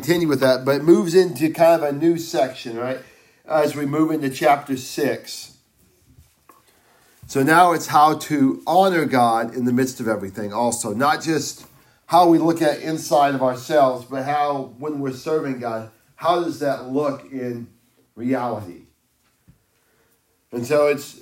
continue with that, but it moves into kind of a new section, right? As we move into chapter 6. So now it's how to honor God in the midst of everything, also. Not just how we look at inside of ourselves, but how, when we're serving God, how does that look in reality? And so it's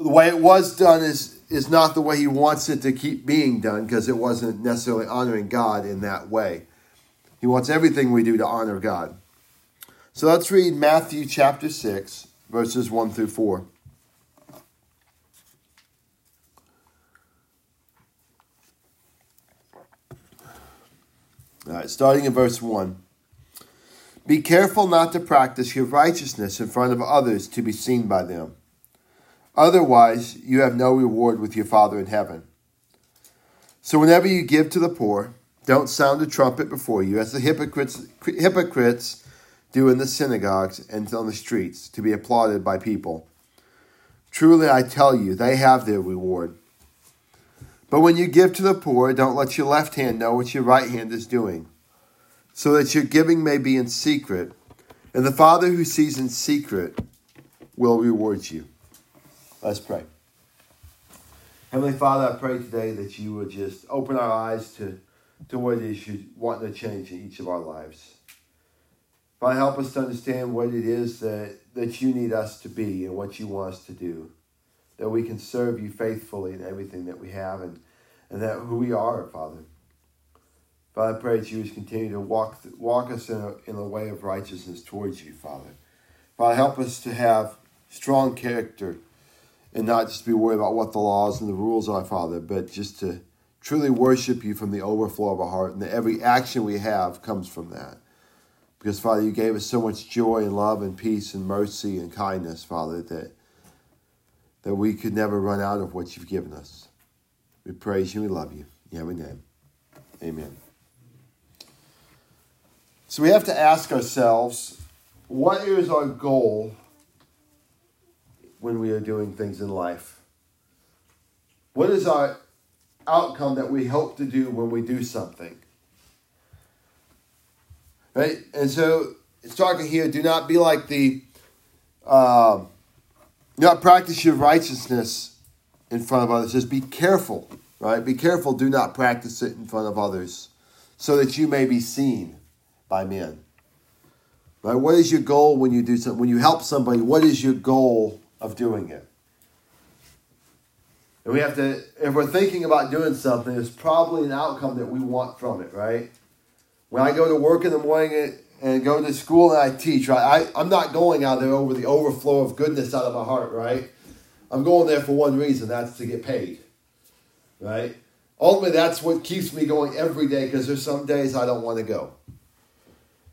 the way it was done is is not the way he wants it to keep being done because it wasn't necessarily honoring God in that way. He wants everything we do to honor God. So let's read Matthew chapter 6, verses 1 through 4. All right, starting in verse 1. Be careful not to practice your righteousness in front of others to be seen by them. Otherwise, you have no reward with your Father in heaven. So, whenever you give to the poor, don't sound a trumpet before you, as the hypocrites, hypocrites do in the synagogues and on the streets, to be applauded by people. Truly, I tell you, they have their reward. But when you give to the poor, don't let your left hand know what your right hand is doing, so that your giving may be in secret, and the Father who sees in secret will reward you. Let's pray. Heavenly Father, I pray today that you would just open our eyes to, to what it is you want to change in each of our lives. Father, help us to understand what it is that, that you need us to be and what you want us to do. That we can serve you faithfully in everything that we have and, and that who we are, Father. Father, I pray that you would continue to walk, walk us in a, in a way of righteousness towards you, Father. Father, help us to have strong character and not just be worried about what the laws and the rules are, Father, but just to truly worship you from the overflow of our heart, and that every action we have comes from that. Because, Father, you gave us so much joy and love and peace and mercy and kindness, Father, that, that we could never run out of what you've given us. We praise you, we love you. In every name. Amen. So we have to ask ourselves, what is our goal when we are doing things in life? What is our outcome that we hope to do when we do something? Right? And so it's talking here do not be like the, uh, not practice your righteousness in front of others. Just be careful, right? Be careful, do not practice it in front of others so that you may be seen by men. Right? What is your goal when you do something? When you help somebody, what is your goal of doing it. And we have to, if we're thinking about doing something, it's probably an outcome that we want from it, right? When I go to work in the morning and go to school and I teach, right? I, I'm not going out there over the overflow of goodness out of my heart, right? I'm going there for one reason that's to get paid, right? Ultimately, that's what keeps me going every day because there's some days I don't want to go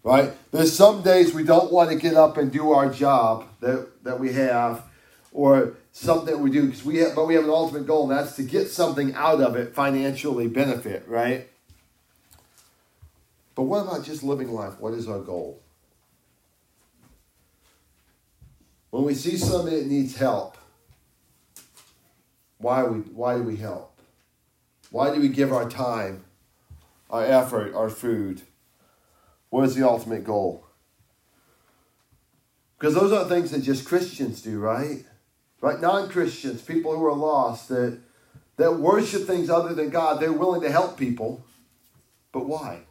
right? There's some days we don't want to get up and do our job that, that we have or something we do because we have, but we have an ultimate goal, and that's to get something out of it financially benefit, right? But what about just living life? What is our goal? When we see somebody that needs help, why we why do we help? Why do we give our time, our effort, our food? What is the ultimate goal? Because those are things that just Christians do, right? Right? Non Christians, people who are lost, that, that worship things other than God, they're willing to help people. But why?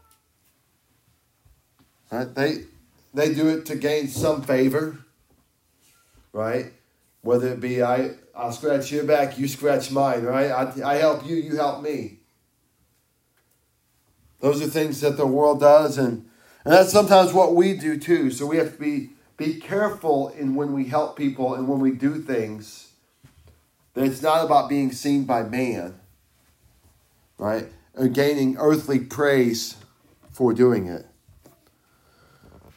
Right? They, they do it to gain some favor, right? Whether it be I, I'll scratch your back, you scratch mine, right? I, I help you, you help me. Those are things that the world does, and, and that's sometimes what we do too. So we have to be be careful in when we help people and when we do things that it's not about being seen by man, right? Or gaining earthly praise for doing it.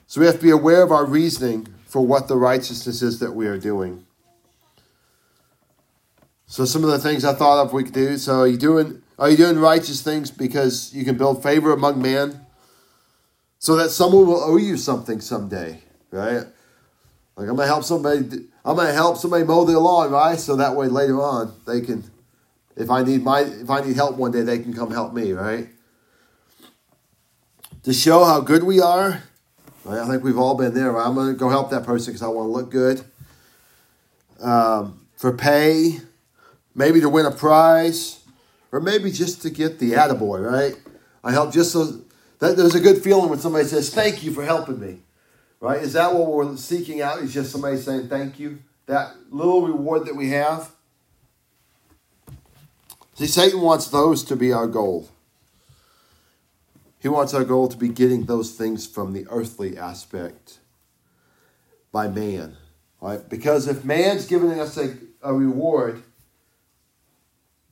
So we have to be aware of our reasoning for what the righteousness is that we are doing. So some of the things I thought of we could do. So are you doing are you doing righteous things because you can build favor among man? So that someone will owe you something someday right? Like I'm gonna help somebody. I'm gonna help somebody mow their lawn, right? So that way later on they can, if I need my, if I need help one day, they can come help me, right? to show how good we are. I think we've all been there. I'm going to go help that person because I want to look good. Um, for pay, maybe to win a prize, or maybe just to get the attaboy, right? I help just so that there's a good feeling when somebody says, Thank you for helping me, right? Is that what we're seeking out? Is just somebody saying thank you? That little reward that we have? See, Satan wants those to be our goal. He wants our goal to be getting those things from the earthly aspect by man. Right? Because if man's giving us a, a reward,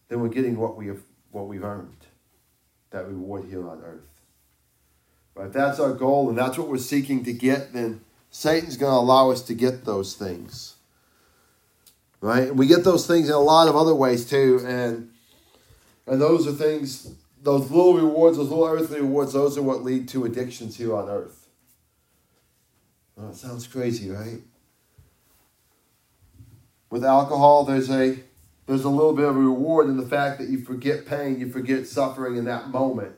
then we're getting what we have what we've earned. That reward here on earth. If that's our goal and that's what we're seeking to get, then Satan's going to allow us to get those things. Right? And we get those things in a lot of other ways too. And and those are things, those little rewards, those little earthly rewards, those are what lead to addictions here on earth. Oh, it sounds crazy, right? With alcohol, there's a there's a little bit of a reward in the fact that you forget pain, you forget suffering in that moment.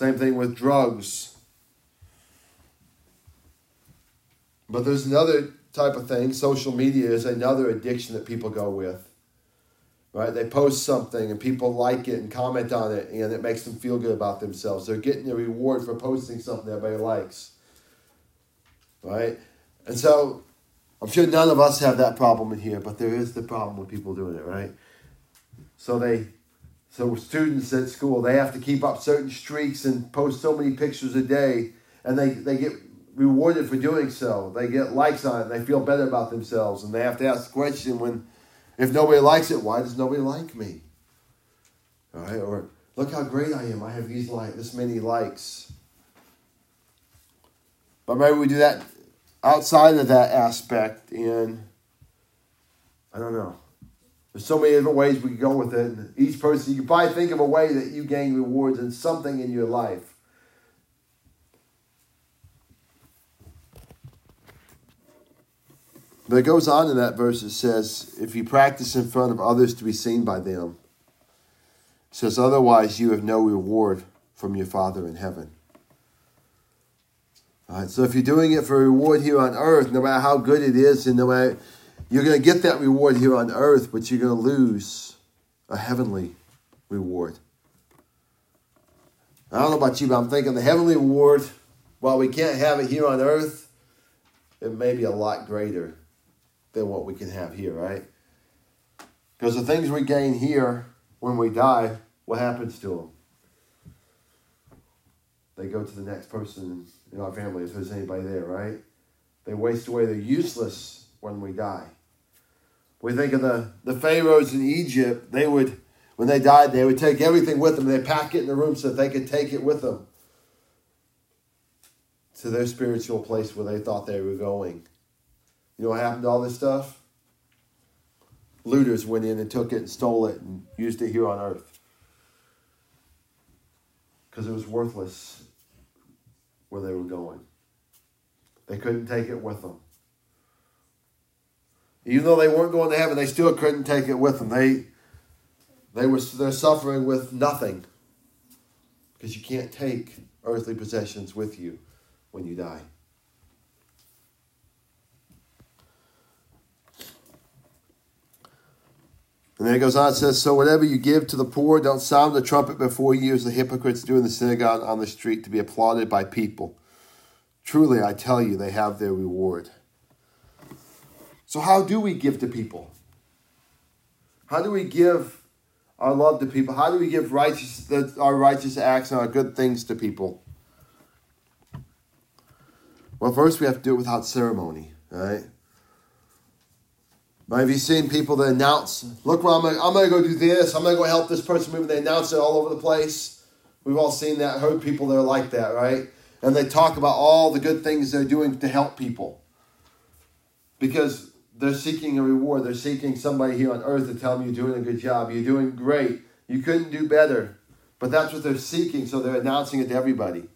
Same thing with drugs. But there's another type of thing. Social media is another addiction that people go with right? They post something and people like it and comment on it, and it makes them feel good about themselves. They're getting a reward for posting something that everybody likes, right? And so I'm sure none of us have that problem in here, but there is the problem with people doing it, right? So they, so students at school, they have to keep up certain streaks and post so many pictures a day, and they, they get rewarded for doing so. They get likes on it, and they feel better about themselves, and they have to ask the question when if nobody likes it, why does nobody like me? All right, or look how great I am. I have these like this many likes. But maybe we do that outside of that aspect and I don't know. There's so many different ways we can go with it. And each person, you can probably think of a way that you gain rewards in something in your life. But it goes on in that verse, it says, if you practice in front of others to be seen by them, it says, otherwise you have no reward from your Father in heaven. All right, so if you're doing it for reward here on earth, no matter how good it is, and no matter you're going to get that reward here on earth, but you're going to lose a heavenly reward. I don't know about you, but I'm thinking the heavenly reward, while we can't have it here on earth, it may be a lot greater than what we can have here, right? Because the things we gain here when we die, what happens to them? They go to the next person in our family, if there's anybody there, right? They waste away. They're useless when we die. We think of the, the pharaohs in Egypt, they would, when they died, they would take everything with them. They pack it in the room so that they could take it with them to their spiritual place where they thought they were going. You know what happened to all this stuff? Looters went in and took it and stole it and used it here on earth. Because it was worthless where they were going. They couldn't take it with them. Even though they weren't going to heaven, they still couldn't take it with them. They they were they're suffering with nothing. Because you can't take earthly possessions with you when you die. And then it goes on, it says, So whatever you give to the poor, don't sound the trumpet before you as the hypocrites do in the synagogue on the street to be applauded by people. Truly, I tell you, they have their reward. So, how do we give to people? How do we give our love to people? How do we give righteous, our righteous acts and our good things to people? Well, first we have to do it without ceremony, right? Have you seen people that announce, look, well, I'm going I'm to go do this, I'm going to go help this person move, and they announce it all over the place? We've all seen that, heard people that are like that, right? And they talk about all the good things they're doing to help people. Because they're seeking a reward. They're seeking somebody here on earth to tell them you're doing a good job. You're doing great. You couldn't do better. But that's what they're seeking, so they're announcing it to everybody.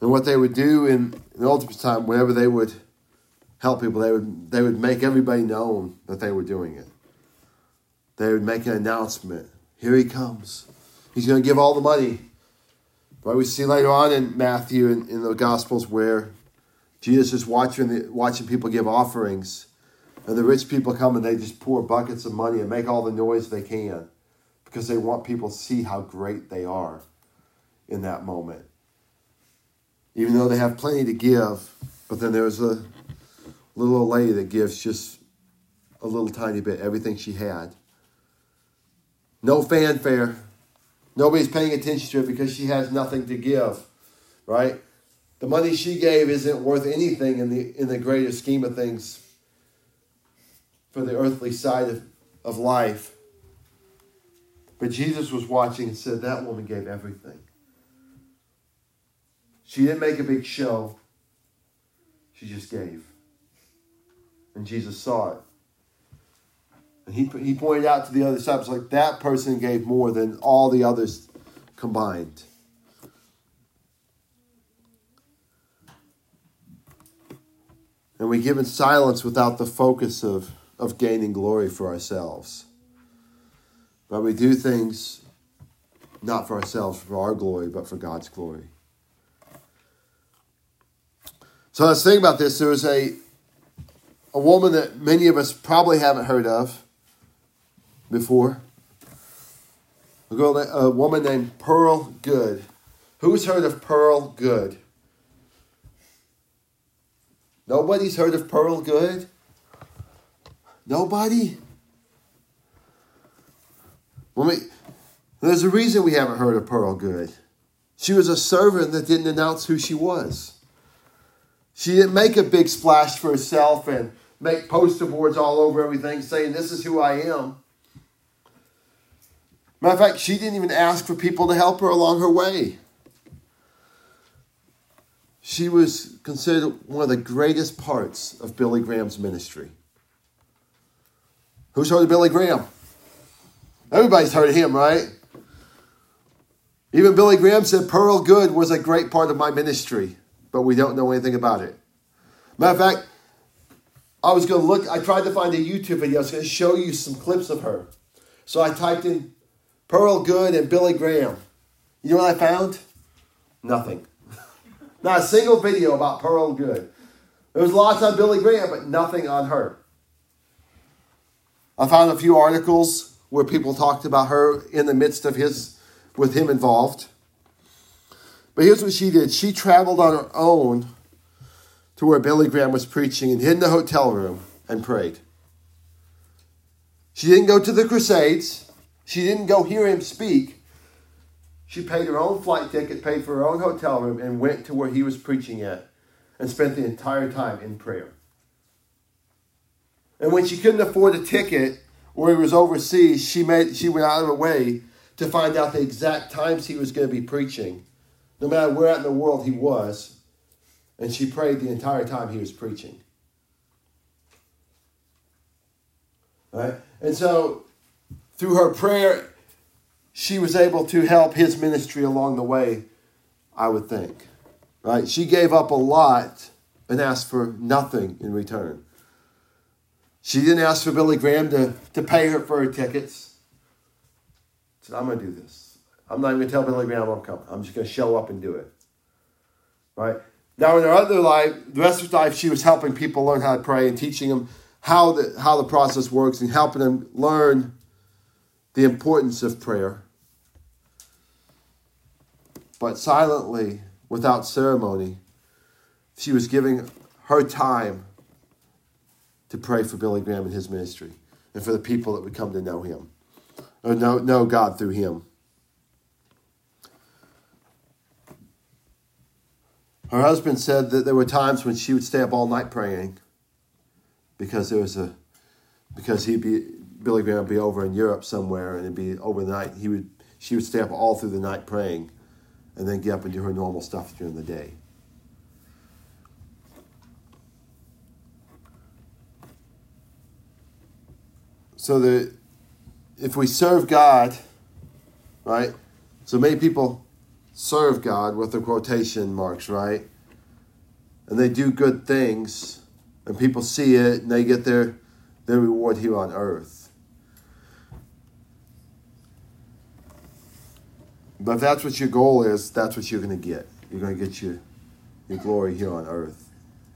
And what they would do in, in the ultimate time, whenever they would help people, they would they would make everybody know that they were doing it. They would make an announcement. Here he comes. He's going to give all the money. But we see later on in Matthew in, in the Gospels where Jesus is watching the, watching people give offerings, and the rich people come and they just pour buckets of money and make all the noise they can because they want people to see how great they are in that moment. Even though they have plenty to give, but then there's a little old lady that gives just a little tiny bit, everything she had. No fanfare. Nobody's paying attention to it because she has nothing to give, right? The money she gave isn't worth anything in the in the greater scheme of things for the earthly side of, of life. But Jesus was watching and said, That woman gave everything. She didn't make a big show, she just gave. And Jesus saw it. And he, he pointed out to the other disciples, like, that person gave more than all the others combined. And we give in silence without the focus of, of gaining glory for ourselves. But we do things not for ourselves, for our glory, but for God's glory. So let's think about this. There was a, a woman that many of us probably haven't heard of before. A, girl, a woman named Pearl Goode. Who's heard of Pearl Goode? Nobody's heard of Pearl Goode? Nobody? Well, me, there's a reason we haven't heard of Pearl Goode. She was a servant that didn't announce who she was. She didn't make a big splash for herself and make poster boards all over everything saying, This is who I am. Matter of fact, she didn't even ask for people to help her along her way she was considered one of the greatest parts of Billy Graham's ministry. Who's heard of Billy Graham? Everybody's heard of him, right? Even Billy Graham said Pearl Goode was a great part of my ministry, but we don't know anything about it. Matter of fact, I was going to look, I tried to find a YouTube video. I was going to show you some clips of her. So I typed in Pearl Goode and Billy Graham. You know what I found? Nothing. Not a single video about Pearl Goode. There was lots on Billy Graham, but nothing on her. I found a few articles where people talked about her in the midst of his, with him involved. But here's what she did she traveled on her own to where Billy Graham was preaching and hid in the hotel room and prayed. She didn't go to the Crusades, she didn't go hear him speak. She paid her own flight ticket, paid for her own hotel room, and went to where he was preaching at and spent the entire time in prayer. And when she couldn't afford a ticket or he was overseas, she made she went out of her way to find out the exact times he was going to be preaching, no matter where in the world he was. And she prayed the entire time he was preaching. Right? And so through her prayer she was able to help his ministry along the way, I would think. Right? She gave up a lot and asked for nothing in return. She didn't ask for Billy Graham to, to pay her for her tickets. She said, I'm going to do this. I'm not even going to tell Billy Graham I'm coming. I'm just going to show up and do it. Right? Now, in her other life, the rest of her life, she was helping people learn how to pray and teaching them how the, how the process works and helping them learn the importance of prayer. But silently, without ceremony, she was giving her time to pray for Billy Graham and his ministry and for the people that would come to know him or know, know God through him. Her husband said that there were times when she would stay up all night praying because there was a because he'd be Billy Graham would be over in Europe somewhere and it'd be overnight. He would she would stay up all through the night praying and then get up and do her normal stuff during the day. So that if we serve God, right? So many people serve God with the quotation marks, right? And they do good things, and people see it, and they get their, their reward here on earth. But if that's what your goal is, that's what you're going to get. You're going to get your, your glory here on earth.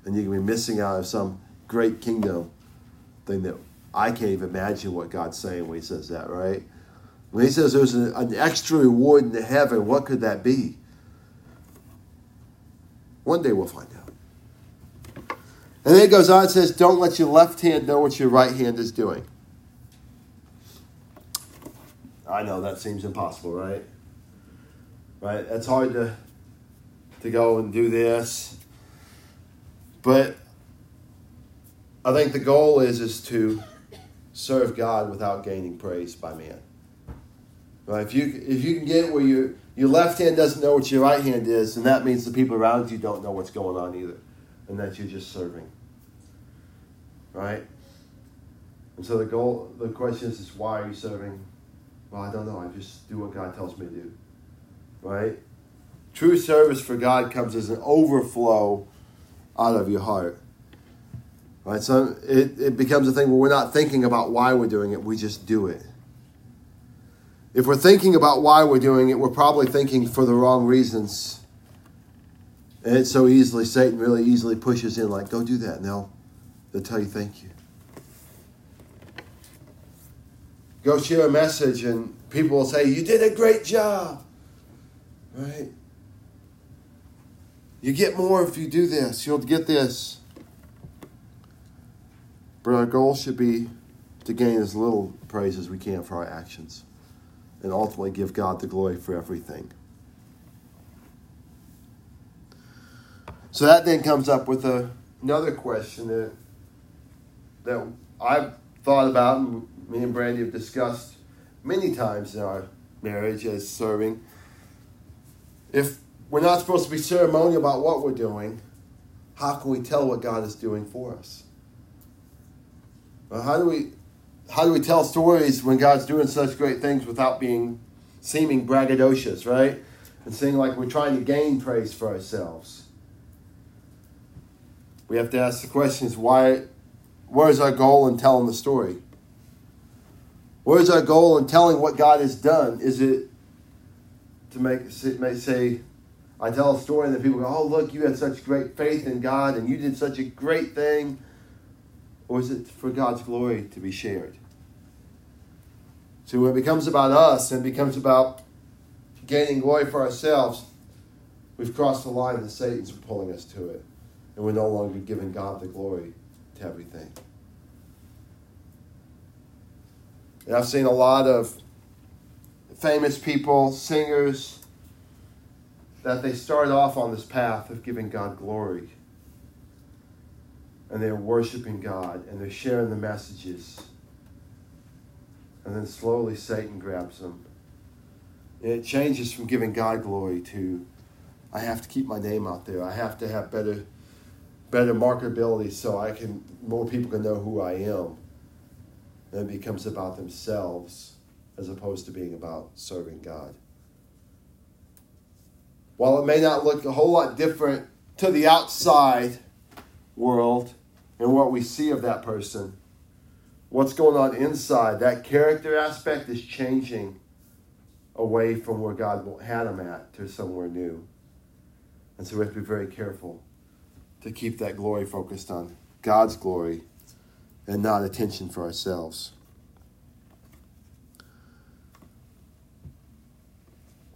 And you're going to be missing out of some great kingdom thing that I can't even imagine what God's saying when He says that, right? When He says there's an, an extra reward in heaven, what could that be? One day we'll find out. And then it goes on and says, Don't let your left hand know what your right hand is doing. I know that seems impossible, right? Right? That's hard to to go and do this. But I think the goal is is to serve God without gaining praise by man. Right? If you if you can get where your your left hand doesn't know what your right hand is, and that means the people around you don't know what's going on either, and that you're just serving. Right? And so the goal, the question is, is why are you serving? Well, I don't know. I just do what God tells me to do. Right? True service for God comes as an overflow out of your heart. Right? So it, it becomes a thing where we're not thinking about why we're doing it, we just do it. If we're thinking about why we're doing it, we're probably thinking for the wrong reasons. And it's so easily, Satan really easily pushes in, like, go do that. And they'll, they'll tell you thank you. Go share a message, and people will say, You did a great job. Right? You get more if you do this. You'll get this. But our goal should be to gain as little praise as we can for our actions and ultimately give God the glory for everything. So that then comes up with a, another question that, that I've thought about and me and Brandy have discussed many times in our marriage as serving. If we're not supposed to be ceremonial about what we're doing, how can we tell what God is doing for us? Well, how do we how do we tell stories when God's doing such great things without being seeming braggadocious, right? And seeming like we're trying to gain praise for ourselves. We have to ask the questions why where is our goal in telling the story? Where is our goal in telling what God has done? Is it to make, may say, I tell a story and then people go, oh, look, you had such great faith in God and you did such a great thing? Or is it for God's glory to be shared? So when it becomes about us and becomes about gaining glory for ourselves, we've crossed the line and Satan's pulling us to it. And we're no longer giving God the glory to everything. And I've seen a lot of famous people, singers, that they start off on this path of giving God glory. And they're worshiping God and they're sharing the messages. And then slowly Satan grabs them. And it changes from giving God glory to I have to keep my name out there. I have to have better better marketability so I can more people can know who I am then it becomes about themselves as opposed to being about serving God. While it may not look a whole lot different to the outside world and what we see of that person, what's going on inside, that character aspect is changing away from where God had them at to somewhere new. And so we have to be very careful to keep that glory focused on God's glory and not attention for ourselves.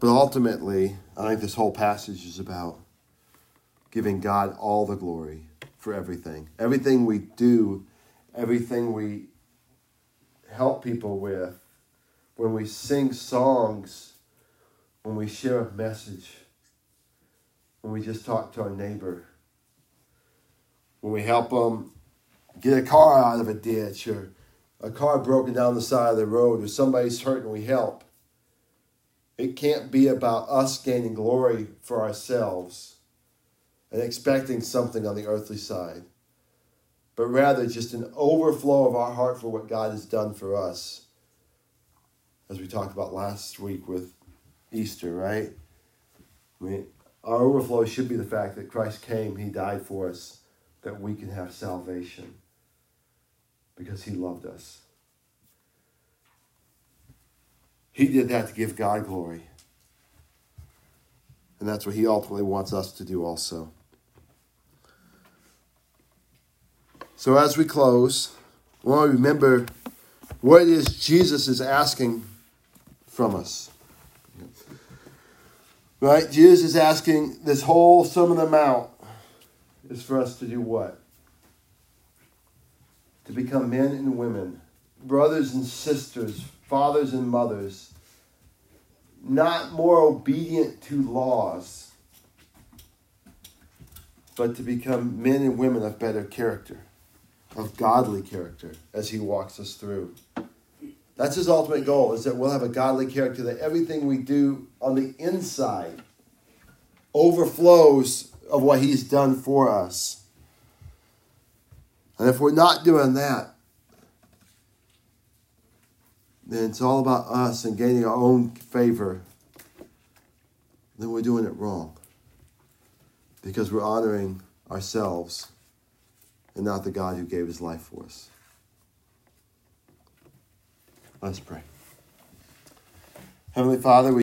But ultimately, I think this whole passage is about giving God all the glory for everything. Everything we do, everything we help people with, when we sing songs, when we share a message, when we just talk to our neighbor, when we help them get a car out of a ditch or a car broken down the side of the road or somebody's hurt and we help. It can't be about us gaining glory for ourselves and expecting something on the earthly side, but rather just an overflow of our heart for what God has done for us. As we talked about last week with Easter, right? I mean, our overflow should be the fact that Christ came, He died for us, that we can have salvation because he loved us. He did that to give God glory. And that's what He ultimately wants us to do also. So as we close, want to remember what it is Jesus is asking from us. Right? Jesus is asking this whole Sermon on the Mount is for us to do what? To become men and women, brothers and sisters, fathers and mothers, not more obedient to laws, but to become men and women of better character, of godly character, as he walks us through. That's his ultimate goal, is that we'll have a godly character, that everything we do on the inside overflows of what he's done for us. And if we're not doing that, then it's all about us and gaining our own favor, then we're doing it wrong. Because we're honoring ourselves and not the God who gave his life for us. Let's pray. Heavenly Father, we